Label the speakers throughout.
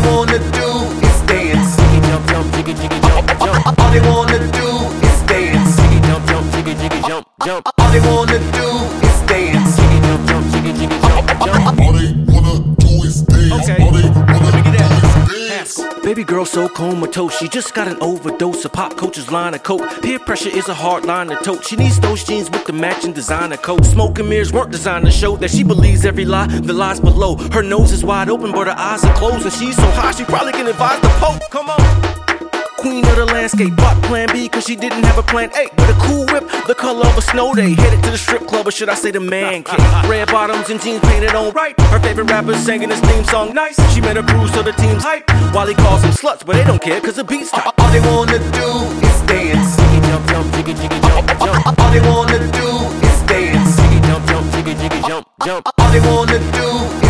Speaker 1: they wanna do is dance.
Speaker 2: Jump, jump, jiggy, jiggy, jump.
Speaker 1: All they wanna do is dance.
Speaker 2: Jump, jump, jiggy, jiggy, jump.
Speaker 1: All they wanna do.
Speaker 2: Baby girl so comatose, she just got an overdose of pop coach's line of coke. Peer pressure is a hard line to tote. She needs those jeans with the matching designer coat. Smoke and mirrors weren't designed to show that she believes every lie that lies below. Her nose is wide open, but her eyes are closed, and she's so high she probably can advise the Pope. Come on. Queen of the landscape, bought plan B cause she didn't have a plan A. With a cool whip, the color of a snow day. Headed to the strip club, or should I say the man cave? Red bottoms and jeans painted on right. Her favorite rapper singing his theme song nice. She made a cruise so the team's hype. While he calls them sluts, but they don't care cause the beat's tight.
Speaker 1: All they wanna do is dance.
Speaker 2: Jiggy jump, jump, jiggy, jiggy, jump, jump.
Speaker 1: All they wanna do is dance.
Speaker 2: Jiggy jump, jump, jiggy, jiggy, jump, jump.
Speaker 1: All they wanna do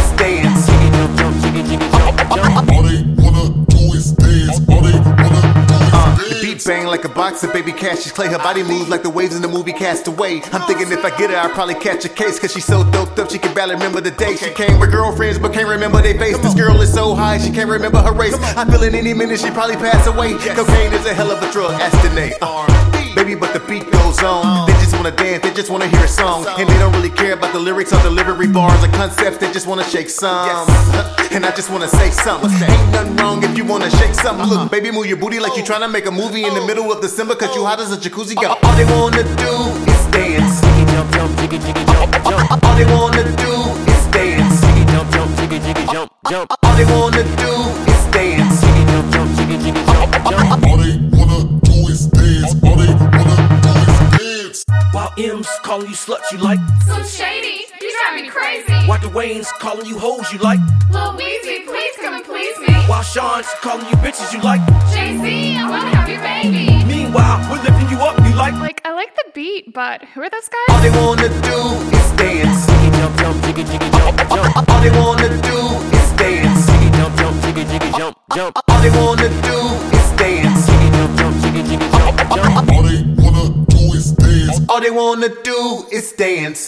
Speaker 1: bang like a boxer, baby Cassius Clay. Her body moves like the waves in the movie Castaway. I'm thinking if I get her, I'll probably catch a case. Cause she's so doped up, she can barely remember the day. She came with girlfriends, but can't remember their face. This girl is so high, she can't remember her race. I feel in any minute she probably pass away. Cocaine is a hell of a drug, astonate. Baby, but the beat goes on. They just wanna dance, they just wanna hear a song. And they don't really care about the lyrics or delivery bars or concepts, they just wanna shake some. And I just wanna say something. Ain't nothing wrong if you wanna shake something. Look, uh-huh. baby, move your booty like you tryna make a movie in the oh. middle of December, cause you hot as a jacuzzi. Uh-uh. Go. All they wanna do is dance. Jiggy
Speaker 2: jump, jump, jiggy, jiggy, jump, jump.
Speaker 1: Uh-uh. All they wanna do is dance.
Speaker 2: Jiggy jump, jump, jiggy, jiggy, jump, jump.
Speaker 1: Uh-uh. All they wanna do
Speaker 2: is dance. M's calling you sluts, you like.
Speaker 3: So shady, you drive me crazy.
Speaker 2: While Wayne's calling you hoes, you like.
Speaker 3: Lil Weezy, please come and please me.
Speaker 2: While Shawn's calling you bitches, you like.
Speaker 3: Jay Z, I wanna have your baby.
Speaker 2: Meanwhile, we're lifting you up, you like.
Speaker 3: Like, I like the beat, but who are those guys? All
Speaker 1: guys? they wanna do is dance.
Speaker 2: Jiggy jump, jump, jiggy, jiggy, jump,
Speaker 1: jump. All they wanna do is dance. Jiggy
Speaker 2: jump, jump, jiggy, jiggy, jump, jump.
Speaker 1: All they wanna they wanna do is dance.